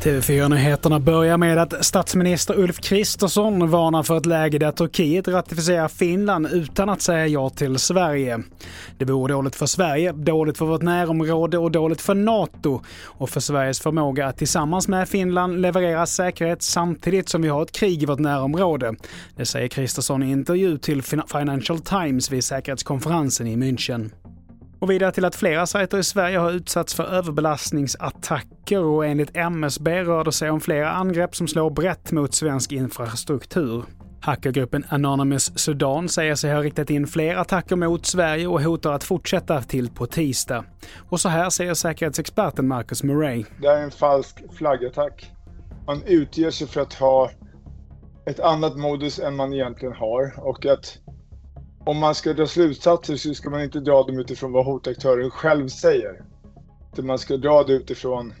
TV4-nyheterna börjar med att statsminister Ulf Kristersson varnar för ett läge där Turkiet ratificerar Finland utan att säga ja till Sverige. Det vore dåligt för Sverige, dåligt för vårt närområde och dåligt för NATO och för Sveriges förmåga att tillsammans med Finland leverera säkerhet samtidigt som vi har ett krig i vårt närområde. Det säger Kristersson i intervju till Financial Times vid säkerhetskonferensen i München. Och vidare till att flera sajter i Sverige har utsatts för överbelastningsattacker och enligt MSB rör det sig om flera angrepp som slår brett mot svensk infrastruktur. Hackergruppen Anonymous Sudan säger sig ha riktat in fler attacker mot Sverige och hotar att fortsätta till på tisdag. Och så här säger säkerhetsexperten Marcus Murray. Det är en falsk flaggattack. Man utger sig för att ha ett annat modus än man egentligen har och att om man ska dra slutsatser så ska man inte dra dem utifrån vad hotaktören själv säger. Utan man ska dra det utifrån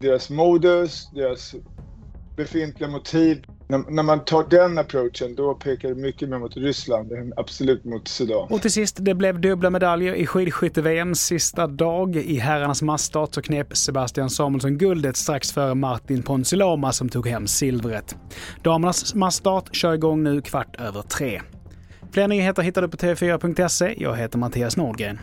deras modus, deras befintliga motiv. När, när, man tar den approachen då pekar det mycket mer mot Ryssland än absolut mot Sudan. Och till sist, det blev dubbla medaljer i skidskytte-VM sista dag. I herrarnas massstart så knep Sebastian Samuelsson guldet strax före Martin Ponsiluoma som tog hem silvret. Damernas massstart kör igång nu kvart över tre. Fler nyheter hittar du på tv4.se. Jag heter Mattias Nordgren.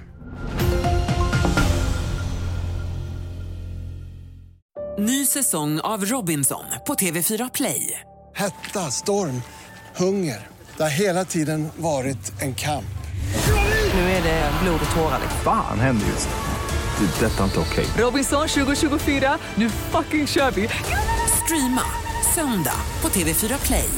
Ny säsong av Robinson på TV4 Play. Hetta, storm, hunger. Det har hela tiden varit en kamp. Nu är det blod och tårar. Fan händer just nu. Det. är Detta är inte okej. Robinson 2024, nu fucking kör vi! Streama söndag på TV4 Play.